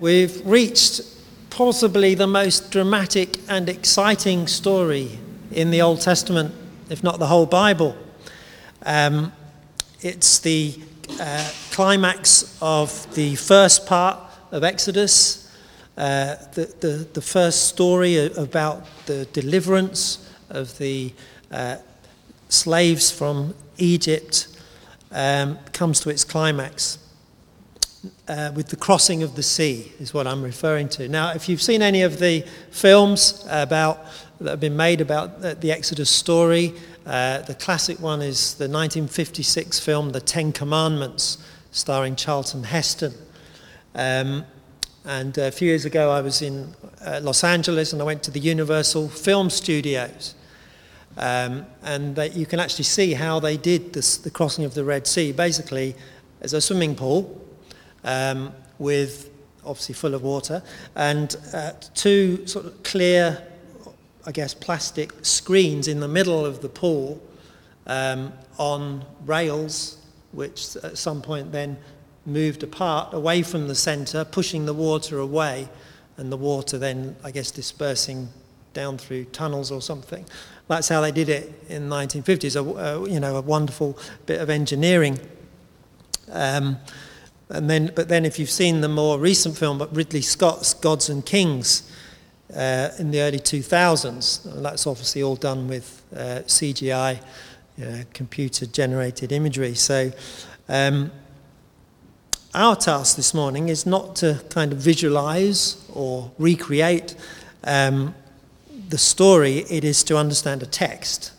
We've reached possibly the most dramatic and exciting story in the Old Testament, if not the whole Bible. Um, it's the uh, climax of the first part of Exodus, uh, the, the, the, first story about the deliverance of the uh, slaves from Egypt um, comes to its climax uh, with the crossing of the sea, is what I'm referring to. Now, if you've seen any of the films about, that have been made about the Exodus story, uh, the classic one is the 1956 film The Ten Commandments, starring Charlton Heston. Um, and a few years ago, I was in uh, Los Angeles and I went to the Universal Film Studios. Um, and you can actually see how they did this, the crossing of the Red Sea. Basically, there's a swimming pool um, with obviously full of water, and uh, two sort of clear, I guess, plastic screens in the middle of the pool um, on rails, which at some point then moved apart away from the centre, pushing the water away, and the water then, I guess, dispersing down through tunnels or something. That's how they did it in the 1950s. A, uh, you know, a wonderful bit of engineering. Um, and then, but then if you've seen the more recent film, but Ridley Scott's Gods and Kings uh, in the early 2000s, that's obviously all done with uh, CGI, you know, computer-generated imagery. So um, our task this morning is not to kind of visualize or recreate um, the story, it is to understand a text.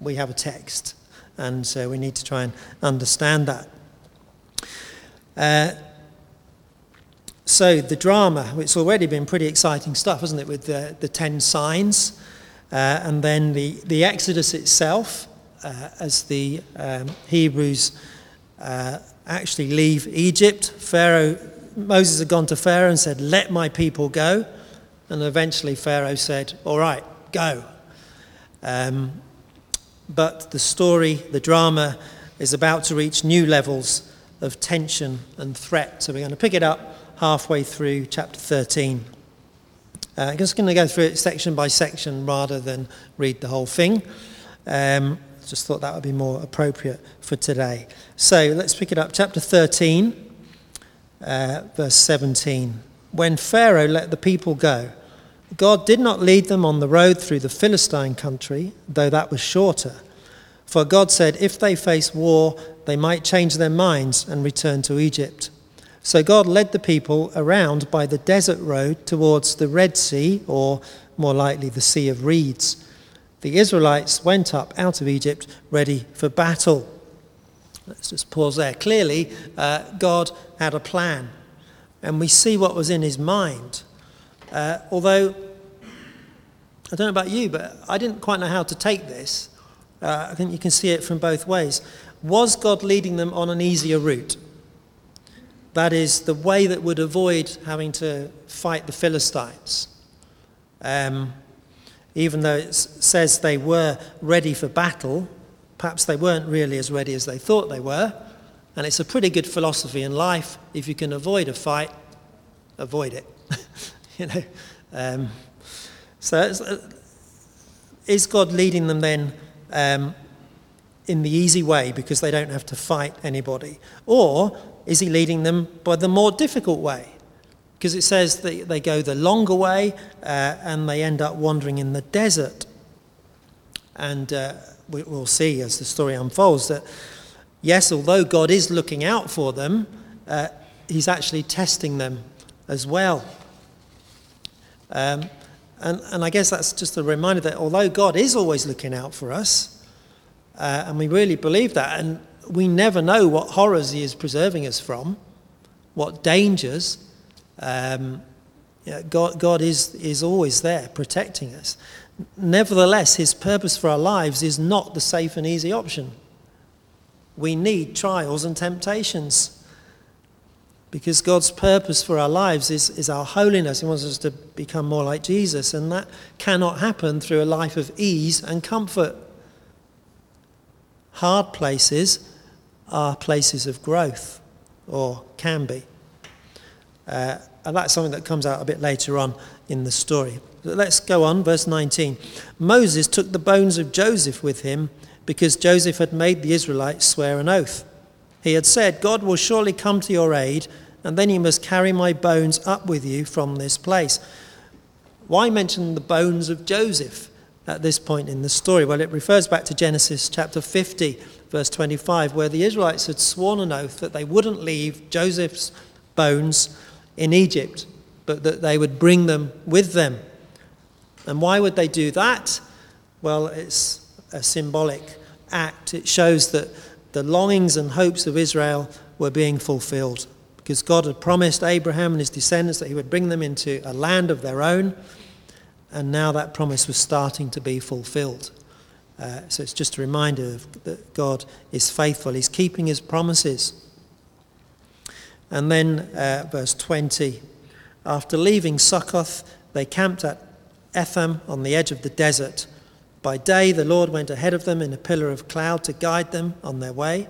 We have a text, and so we need to try and understand that. Uh, so the drama, it's already been pretty exciting stuff, hasn't it, with the, the ten signs, uh, and then the, the Exodus itself, uh, as the um, Hebrews uh, actually leave Egypt. Pharaoh, Moses had gone to Pharaoh and said, "Let my people go," and eventually Pharaoh said, "All right, go." Um, but the story, the drama, is about to reach new levels of tension and threat. So we're going to pick it up halfway through chapter 13. Uh, I'm just going to go through it section by section rather than read the whole thing. Um, just thought that would be more appropriate for today. So let's pick it up. Chapter 13, uh, verse 17. When Pharaoh let the people go, God did not lead them on the road through the Philistine country, though that was shorter. For God said, if they face war, they might change their minds and return to Egypt. So God led the people around by the desert road towards the Red Sea, or more likely the Sea of Reeds. The Israelites went up out of Egypt ready for battle. Let's just pause there. Clearly, uh, God had a plan, and we see what was in his mind. Uh, although, I don't know about you, but I didn't quite know how to take this. Uh, I think you can see it from both ways. Was God leading them on an easier route? That is, the way that would avoid having to fight the Philistines. Um, even though it says they were ready for battle, perhaps they weren't really as ready as they thought they were. And it's a pretty good philosophy in life. If you can avoid a fight, avoid it. you know. Um, so, uh, is God leading them then um, in the easy way because they don't have to fight anybody? Or is he leading them by the more difficult way? Because it says that they go the longer way uh, and they end up wandering in the desert. And uh, we, will see as the story unfolds that, yes, although God is looking out for them, uh, he's actually testing them as well. Um, and, and I guess that's just a reminder that although God is always looking out for us, uh, and we really believe that, and we never know what horrors He is preserving us from, what dangers. Um, God, God is, is always there protecting us. Nevertheless, His purpose for our lives is not the safe and easy option. We need trials and temptations. Because God's purpose for our lives is, is our holiness. He wants us to become more like Jesus, and that cannot happen through a life of ease and comfort. Hard places are places of growth, or can be. Uh, and that's something that comes out a bit later on in the story. But let's go on, verse 19. Moses took the bones of Joseph with him because Joseph had made the Israelites swear an oath. He had said, God will surely come to your aid, and then you must carry my bones up with you from this place. Why mention the bones of Joseph at this point in the story? Well, it refers back to Genesis chapter 50, verse 25, where the Israelites had sworn an oath that they wouldn't leave Joseph's bones in Egypt, but that they would bring them with them. And why would they do that? Well, it's a symbolic act. It shows that the longings and hopes of Israel were being fulfilled because God had promised Abraham and his descendants that he would bring them into a land of their own, and now that promise was starting to be fulfilled. Uh, so it's just a reminder that God is faithful, He's keeping His promises. And then, uh, verse 20 after leaving Succoth, they camped at Etham on the edge of the desert. By day, the Lord went ahead of them in a pillar of cloud to guide them on their way,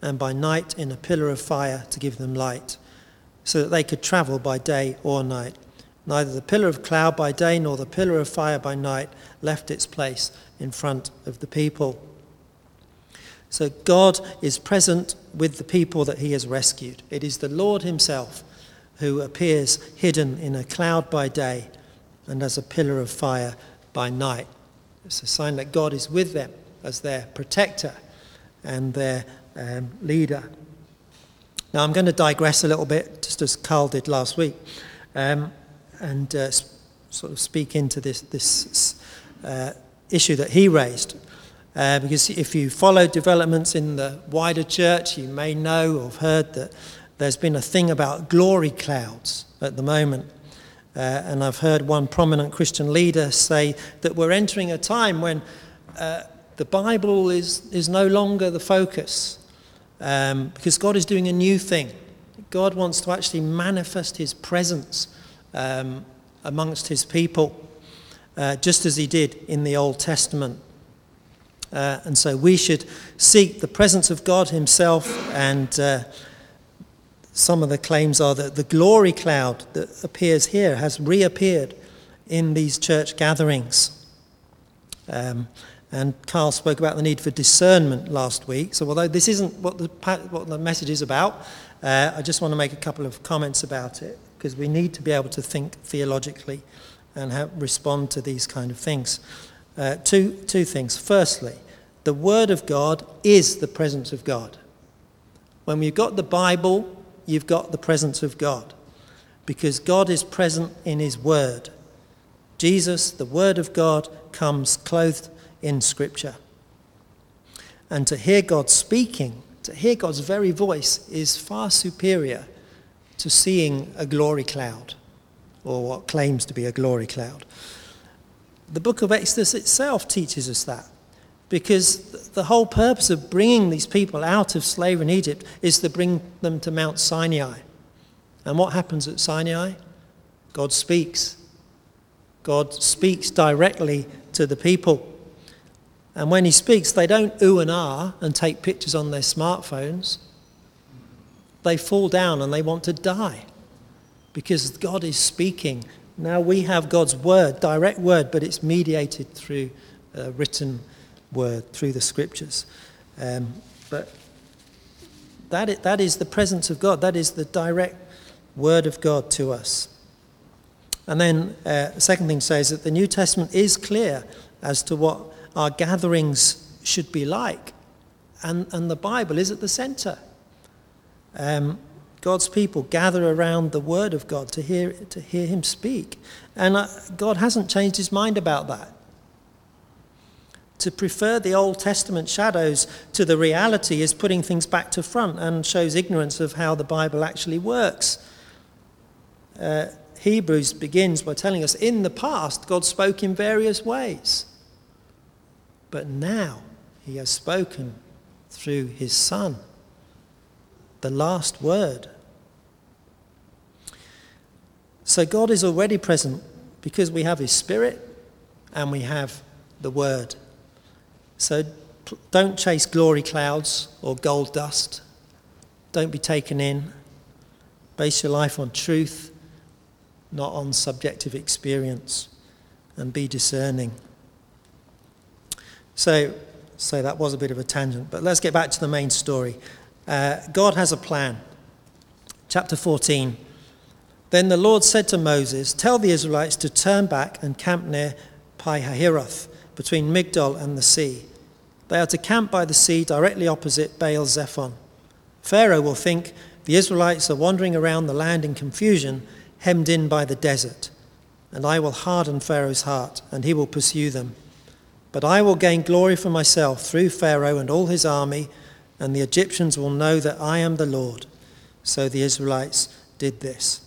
and by night in a pillar of fire to give them light, so that they could travel by day or night. Neither the pillar of cloud by day nor the pillar of fire by night left its place in front of the people. So God is present with the people that he has rescued. It is the Lord himself who appears hidden in a cloud by day and as a pillar of fire by night. It's a sign that God is with them as their protector and their um, leader. Now, I'm going to digress a little bit, just as Carl did last week, um, and uh, sort of speak into this, this uh, issue that he raised. Uh, because if you follow developments in the wider church, you may know or have heard that there's been a thing about glory clouds at the moment. Uh, and I've heard one prominent Christian leader say that we're entering a time when uh, the Bible is, is no longer the focus um, because God is doing a new thing. God wants to actually manifest his presence um, amongst his people, uh, just as he did in the Old Testament. Uh, and so we should seek the presence of God himself and uh, some of the claims are that the glory cloud that appears here has reappeared in these church gatherings. Um, and Carl spoke about the need for discernment last week. So, although this isn't what the, what the message is about, uh, I just want to make a couple of comments about it because we need to be able to think theologically and respond to these kind of things. Uh, two, two things. Firstly, the Word of God is the presence of God. When we've got the Bible, you've got the presence of God because God is present in His Word. Jesus, the Word of God, comes clothed in Scripture. And to hear God speaking, to hear God's very voice, is far superior to seeing a glory cloud or what claims to be a glory cloud. The book of Exodus itself teaches us that because the whole purpose of bringing these people out of slavery in Egypt is to bring them to Mount Sinai. And what happens at Sinai? God speaks. God speaks directly to the people. And when he speaks, they don't ooh and ah and take pictures on their smartphones. They fall down and they want to die because God is speaking. Now we have God's word, direct word, but it's mediated through uh, written word through the scriptures. Um, but that is, that is the presence of God, that is the direct word of God to us. And then uh, the second thing says that the New Testament is clear as to what our gatherings should be like. And, and the Bible is at the center. Um, God's people gather around the Word of God to hear, to hear Him speak. And uh, God hasn't changed His mind about that to prefer the Old Testament shadows to the reality is putting things back to front and shows ignorance of how the Bible actually works. Uh, Hebrews begins by telling us in the past, God spoke in various ways. But now he has spoken through his Son, the last word. So God is already present because we have his Spirit and we have the Word. So don't chase glory clouds or gold dust. Don't be taken in. Base your life on truth not on subjective experience, and be discerning. So, so that was a bit of a tangent, but let's get back to the main story. Uh, God has a plan. Chapter 14. Then the Lord said to Moses, Tell the Israelites to turn back and camp near Pi-hahiroth, between Migdol and the sea. They are to camp by the sea directly opposite Baal Zephon. Pharaoh will think the Israelites are wandering around the land in confusion, hemmed in by the desert. And I will harden Pharaoh's heart, and he will pursue them. But I will gain glory for myself through Pharaoh and all his army, and the Egyptians will know that I am the Lord. So the Israelites did this.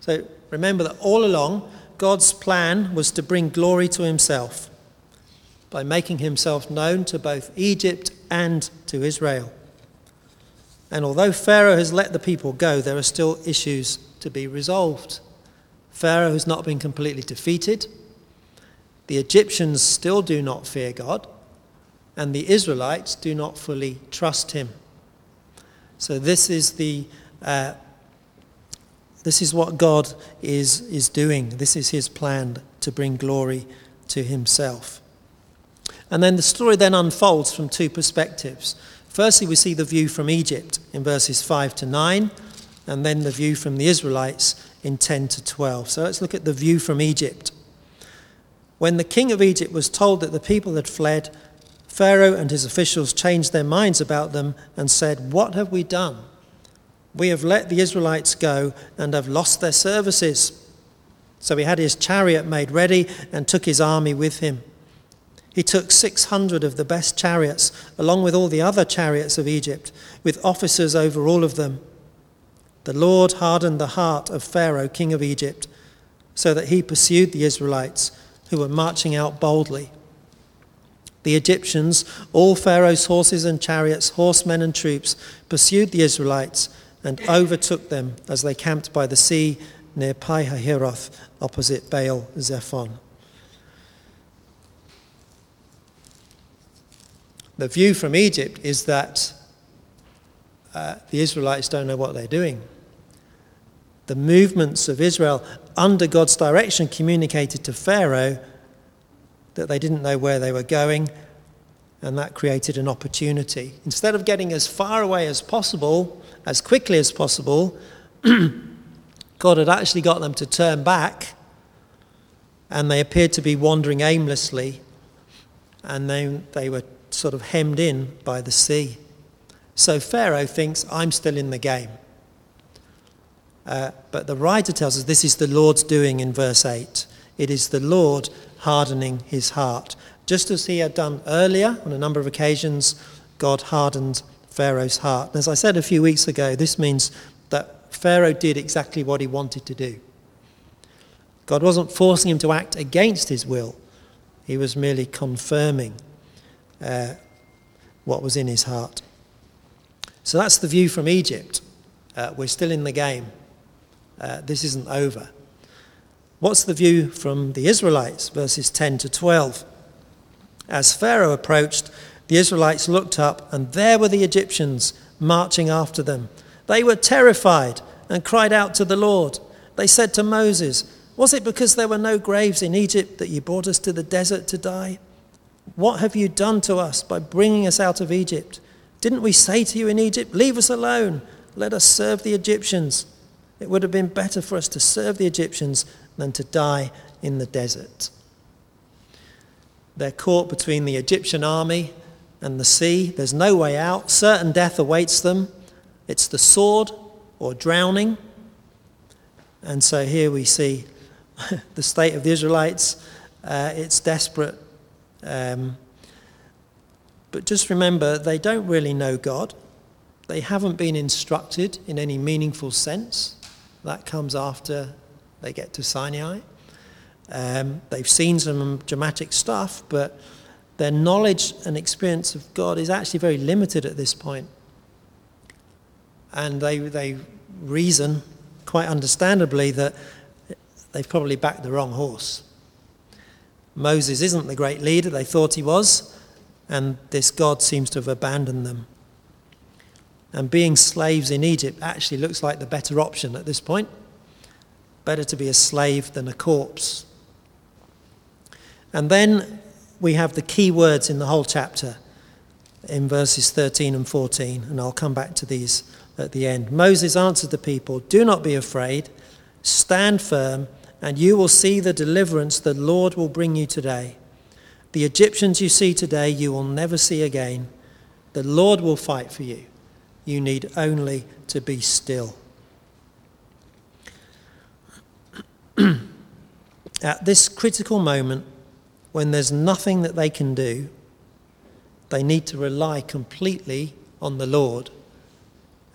So remember that all along, God's plan was to bring glory to himself by making himself known to both Egypt and to Israel. And although Pharaoh has let the people go, there are still issues to be resolved. Pharaoh has not been completely defeated. The Egyptians still do not fear God, and the Israelites do not fully trust him. So this is the uh, this is what God is, is doing. This is his plan to bring glory to himself. And then the story then unfolds from two perspectives. Firstly, we see the view from Egypt in verses 5 to 9, and then the view from the Israelites in 10 to 12. So let's look at the view from Egypt. When the king of Egypt was told that the people had fled, Pharaoh and his officials changed their minds about them and said, What have we done? We have let the Israelites go and have lost their services. So he had his chariot made ready and took his army with him. He took 600 of the best chariots, along with all the other chariots of Egypt, with officers over all of them. The Lord hardened the heart of Pharaoh, king of Egypt, so that he pursued the Israelites, who were marching out boldly. The Egyptians, all Pharaoh's horses and chariots, horsemen and troops, pursued the Israelites and overtook them as they camped by the sea near Pi Hahiroth, opposite Baal Zephon. The view from Egypt is that uh, the Israelites don't know what they're doing. The movements of Israel under God's direction communicated to Pharaoh that they didn't know where they were going, and that created an opportunity. Instead of getting as far away as possible, as quickly as possible, God had actually got them to turn back, and they appeared to be wandering aimlessly, and they, they were sort of hemmed in by the sea. So Pharaoh thinks, I'm still in the game. Uh, but the writer tells us this is the Lord's doing in verse 8. It is the Lord hardening his heart. Just as he had done earlier on a number of occasions, God hardened Pharaoh's heart. And as I said a few weeks ago, this means that Pharaoh did exactly what he wanted to do. God wasn't forcing him to act against his will, he was merely confirming uh, what was in his heart. So that's the view from Egypt. Uh, we're still in the game. Uh, this isn't over. What's the view from the Israelites, verses 10 to 12? As Pharaoh approached, the Israelites looked up, and there were the Egyptians marching after them. They were terrified and cried out to the Lord. They said to Moses, Was it because there were no graves in Egypt that you brought us to the desert to die? What have you done to us by bringing us out of Egypt? Didn't we say to you in Egypt, Leave us alone, let us serve the Egyptians? It would have been better for us to serve the Egyptians than to die in the desert. They're caught between the Egyptian army and the sea. There's no way out. Certain death awaits them. It's the sword or drowning. And so here we see the state of the Israelites. Uh, it's desperate um, but just remember, they don't really know God. They haven't been instructed in any meaningful sense. That comes after they get to Sinai. Um, they've seen some dramatic stuff, but their knowledge and experience of God is actually very limited at this point. And they, they reason, quite understandably, that they've probably backed the wrong horse. Moses isn't the great leader they thought he was, and this God seems to have abandoned them. And being slaves in Egypt actually looks like the better option at this point. Better to be a slave than a corpse. And then we have the key words in the whole chapter in verses 13 and 14, and I'll come back to these at the end. Moses answered the people, Do not be afraid, stand firm, and you will see the deliverance the Lord will bring you today. The Egyptians you see today, you will never see again. The Lord will fight for you. You need only to be still. At this critical moment, when there's nothing that they can do, they need to rely completely on the Lord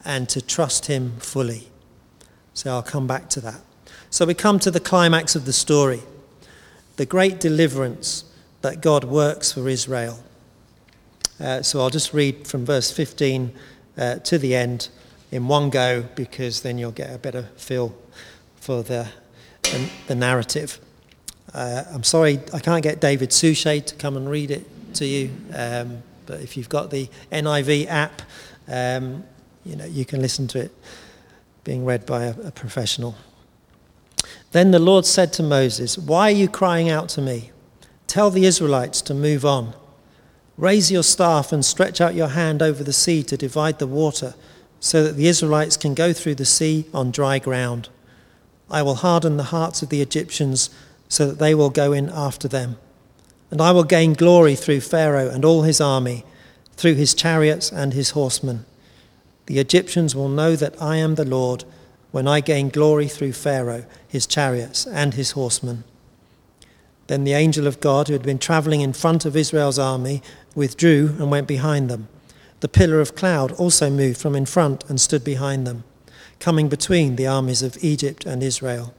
and to trust Him fully. So I'll come back to that. So we come to the climax of the story the great deliverance that God works for Israel. Uh, so I'll just read from verse 15 uh, to the end in one go because then you'll get a better feel for the, the, the narrative. Uh, I'm sorry I can't get David Suchet to come and read it to you, um, but if you've got the NIV app, um, you know you can listen to it being read by a, a professional. Then the Lord said to Moses, "Why are you crying out to me? Tell the Israelites to move on." Raise your staff and stretch out your hand over the sea to divide the water, so that the Israelites can go through the sea on dry ground. I will harden the hearts of the Egyptians so that they will go in after them. And I will gain glory through Pharaoh and all his army, through his chariots and his horsemen. The Egyptians will know that I am the Lord when I gain glory through Pharaoh, his chariots, and his horsemen. Then the angel of God, who had been traveling in front of Israel's army, withdrew and went behind them. The pillar of cloud also moved from in front and stood behind them, coming between the armies of Egypt and Israel.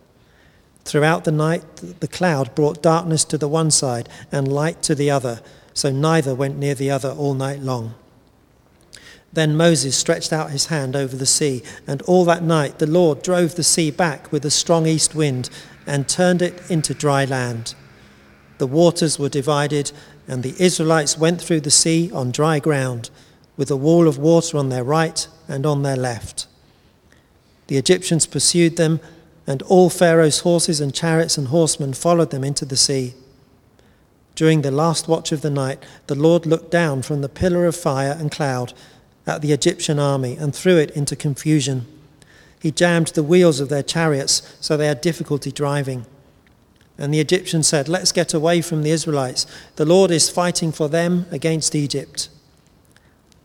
Throughout the night, the cloud brought darkness to the one side and light to the other, so neither went near the other all night long. Then Moses stretched out his hand over the sea, and all that night the Lord drove the sea back with a strong east wind and turned it into dry land. The waters were divided, and the Israelites went through the sea on dry ground, with a wall of water on their right and on their left. The Egyptians pursued them, and all Pharaoh's horses and chariots and horsemen followed them into the sea. During the last watch of the night, the Lord looked down from the pillar of fire and cloud at the Egyptian army and threw it into confusion. He jammed the wheels of their chariots so they had difficulty driving. And the Egyptians said, Let's get away from the Israelites. The Lord is fighting for them against Egypt.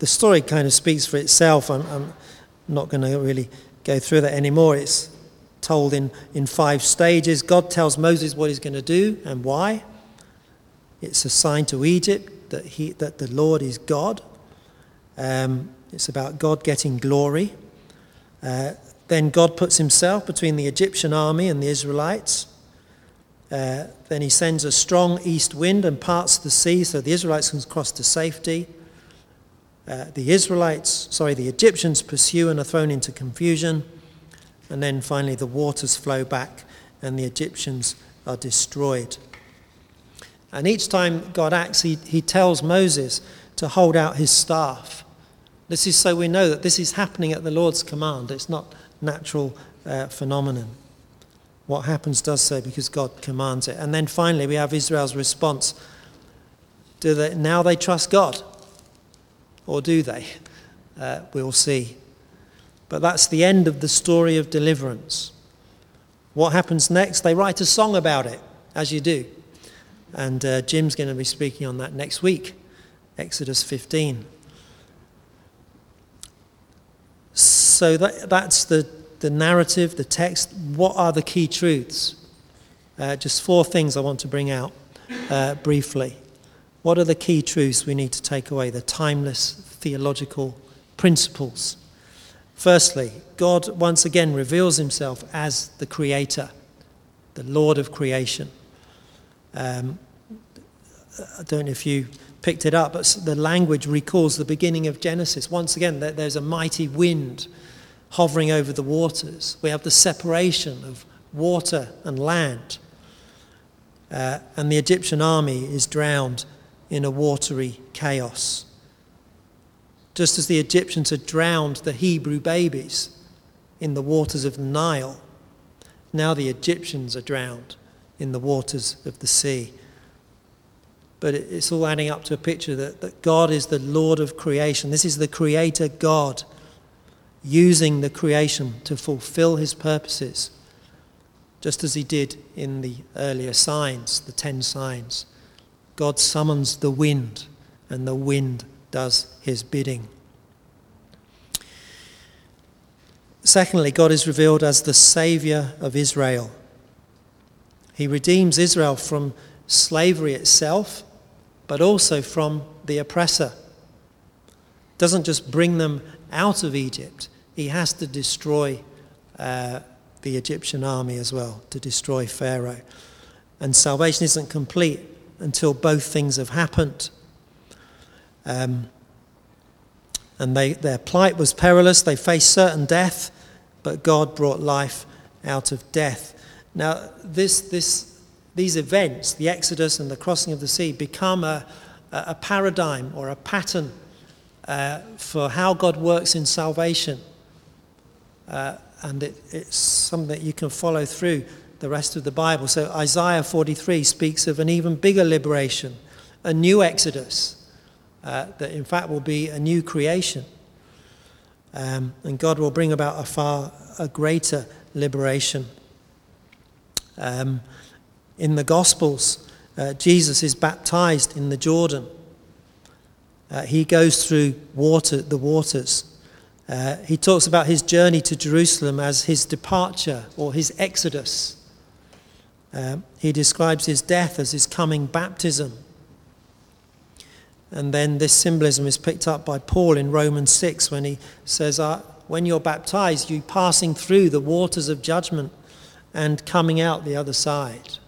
the story kind of speaks for itself. I'm, I'm not going to really go through that anymore. It's told in, in five stages. God tells Moses what he's going to do and why. It's a sign to Egypt that, he, that the Lord is God. Um, it's about God getting glory. Uh, then God puts himself between the Egyptian army and the Israelites. Uh, then he sends a strong east wind and parts the sea so the Israelites can cross to safety. Uh, the Israelites, sorry, the Egyptians pursue and are thrown into confusion. And then finally the waters flow back and the Egyptians are destroyed. And each time God acts, he, he tells Moses to hold out his staff. This is so we know that this is happening at the Lord's command. It's not natural uh, phenomenon. What happens does so because God commands it. And then finally, we have Israel's response. Do they, now they trust God, or do they? Uh, we'll see. But that's the end of the story of deliverance. what happens next? They write a song about it, as you do. And uh, Jim's going to be speaking on that next week, Exodus 15. So that, that's the, the narrative, the text. What are the key truths? Uh, just four things I want to bring out uh, briefly. What are the key truths we need to take away, the timeless theological principles? Firstly, God once again reveals himself as the creator, the Lord of creation. Um, I don't know if you picked it up, but the language recalls the beginning of Genesis. Once again, there's a mighty wind hovering over the waters. We have the separation of water and land. Uh, and the Egyptian army is drowned in a watery chaos. Just as the Egyptians had drowned the Hebrew babies in the waters of the Nile, now the Egyptians are drowned in the waters of the sea. But it's all adding up to a picture that, that God is the Lord of creation. This is the Creator God using the creation to fulfill his purposes, just as he did in the earlier signs, the ten signs. God summons the wind, and the wind does his bidding. Secondly, God is revealed as the Saviour of Israel. He redeems Israel from slavery itself, but also from the oppressor. Doesn't just bring them out of Egypt, he has to destroy uh, the Egyptian army as well, to destroy Pharaoh. And salvation isn't complete until both things have happened. Um, and they, their plight was perilous. They faced certain death, but God brought life out of death. Now, this, this, these events, the Exodus and the crossing of the sea, become a, a paradigm or a pattern uh, for how God works in salvation. Uh, and it, it's something that you can follow through the rest of the Bible. So Isaiah 43 speaks of an even bigger liberation, a new exodus, uh, that in fact will be a new creation. Um, and God will bring about a far a greater liberation. Um, in the Gospels, uh, Jesus is baptized in the Jordan. Uh, he goes through water, the waters. Uh, he talks about his journey to Jerusalem as his departure or his exodus. Um, he describes his death as his coming baptism. And then this symbolism is picked up by Paul in Romans 6 when he says, uh, When you're baptized, you're passing through the waters of judgment and coming out the other side.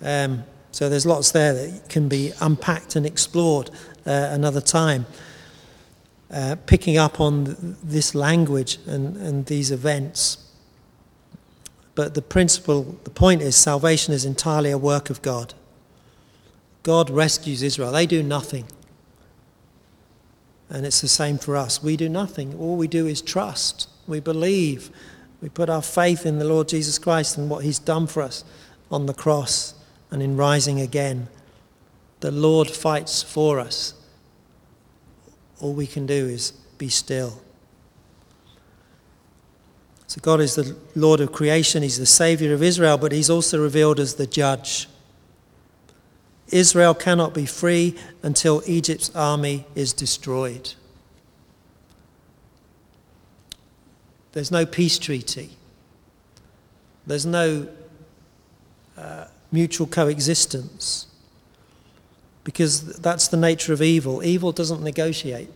Um, so there's lots there that can be unpacked and explored uh, another time. Uh, picking up on this language and, and these events. But the principle, the point is, salvation is entirely a work of God. God rescues Israel. They do nothing. And it's the same for us. We do nothing. All we do is trust. We believe. We put our faith in the Lord Jesus Christ and what he's done for us on the cross and in rising again. The Lord fights for us. All we can do is be still. So God is the Lord of creation, He's the Savior of Israel, but He's also revealed as the judge. Israel cannot be free until Egypt's army is destroyed. There's no peace treaty. There's no uh, mutual coexistence because that's the nature of evil. Evil doesn't negotiate,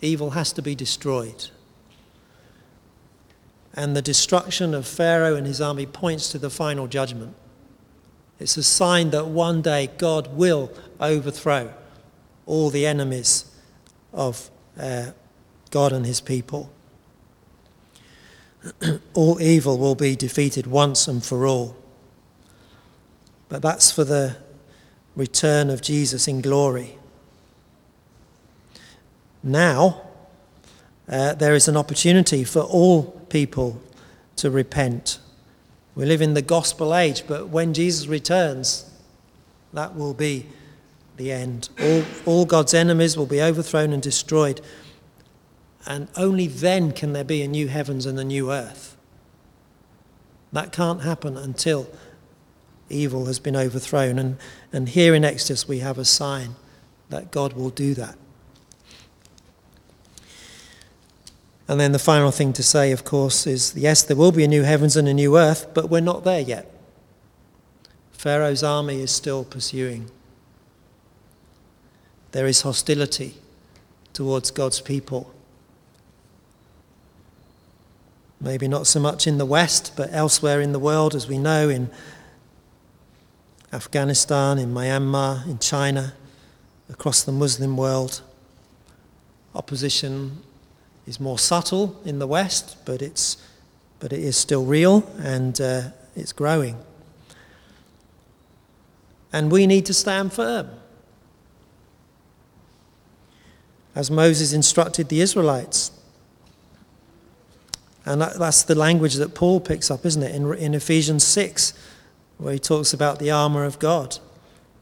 evil has to be destroyed. And the destruction of Pharaoh and his army points to the final judgment. It's a sign that one day God will overthrow all the enemies of uh, God and his people. all evil will be defeated once and for all. But that's for the return of Jesus in glory. Now, uh, there is an opportunity for all people to repent. We live in the gospel age, but when Jesus returns, that will be the end. All, all God's enemies will be overthrown and destroyed. And only then can there be a new heavens and a new earth. That can't happen until evil has been overthrown. And, and here in Exodus, we have a sign that God will do that. And then the final thing to say, of course, is yes, there will be a new heavens and a new earth, but we're not there yet. Pharaoh's army is still pursuing. There is hostility towards God's people. Maybe not so much in the West, but elsewhere in the world, as we know, in Afghanistan, in Myanmar, in China, across the Muslim world. Opposition is more subtle in the West, but, it's, but it is still real and uh, it's growing. And we need to stand firm. As Moses instructed the Israelites. And that, that's the language that Paul picks up, isn't it, in, in Ephesians 6, where he talks about the armour of God.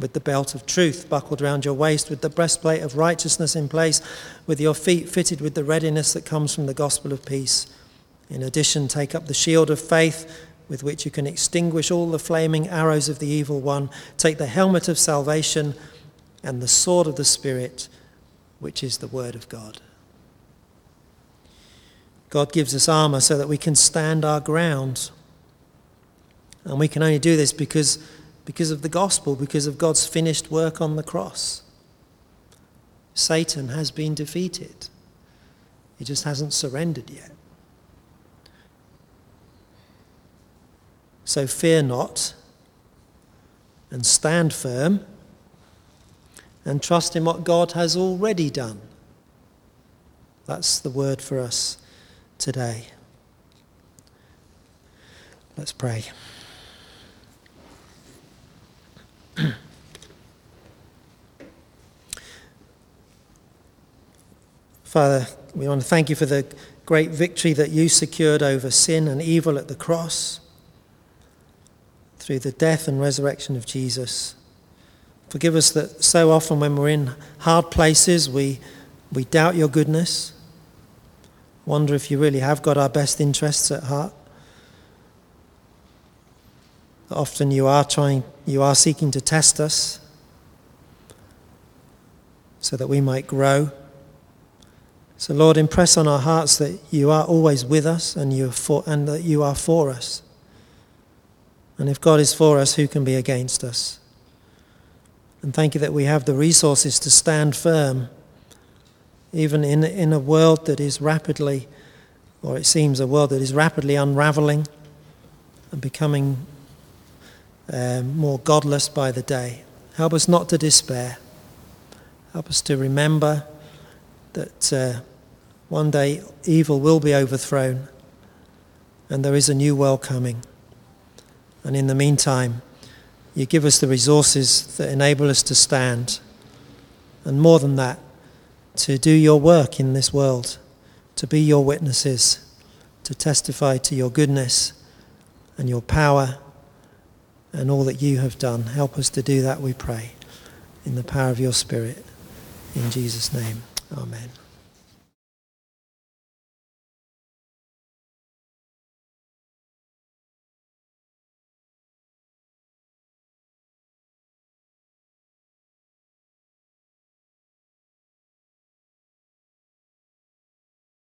with the belt of truth buckled round your waist, with the breastplate of righteousness in place, with your feet fitted with the readiness that comes from the gospel of peace. In addition, take up the shield of faith with which you can extinguish all the flaming arrows of the evil one. Take the helmet of salvation and the sword of the Spirit, which is the word of God. God gives us armor so that we can stand our ground. And we can only do this because because of the gospel, because of God's finished work on the cross. Satan has been defeated. He just hasn't surrendered yet. So fear not and stand firm and trust in what God has already done. That's the word for us today. Let's pray. Father, we want to thank you for the great victory that you secured over sin and evil at the cross through the death and resurrection of Jesus. Forgive us that so often when we're in hard places, we, we doubt your goodness, wonder if you really have got our best interests at heart. Often you are trying, you are seeking to test us so that we might grow. So, Lord, impress on our hearts that you are always with us and, you for, and that you are for us. And if God is for us, who can be against us? And thank you that we have the resources to stand firm, even in, in a world that is rapidly, or it seems a world that is rapidly unraveling and becoming um, more godless by the day. Help us not to despair. Help us to remember that uh, one day evil will be overthrown and there is a new world coming. And in the meantime, you give us the resources that enable us to stand. And more than that, to do your work in this world, to be your witnesses, to testify to your goodness and your power and all that you have done. Help us to do that, we pray, in the power of your Spirit. In Jesus' name, amen.